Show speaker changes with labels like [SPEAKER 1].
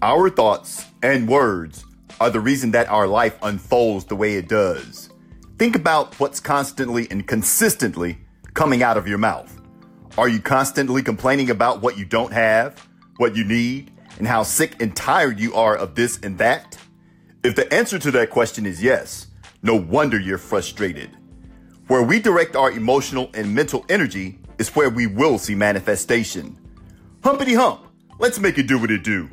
[SPEAKER 1] Our thoughts and words are the reason that our life unfolds the way it does. Think about what's constantly and consistently coming out of your mouth. Are you constantly complaining about what you don't have, what you need, and how sick and tired you are of this and that? If the answer to that question is yes, no wonder you're frustrated. Where we direct our emotional and mental energy is where we will see manifestation. Humpity hump, let's make it do what it do.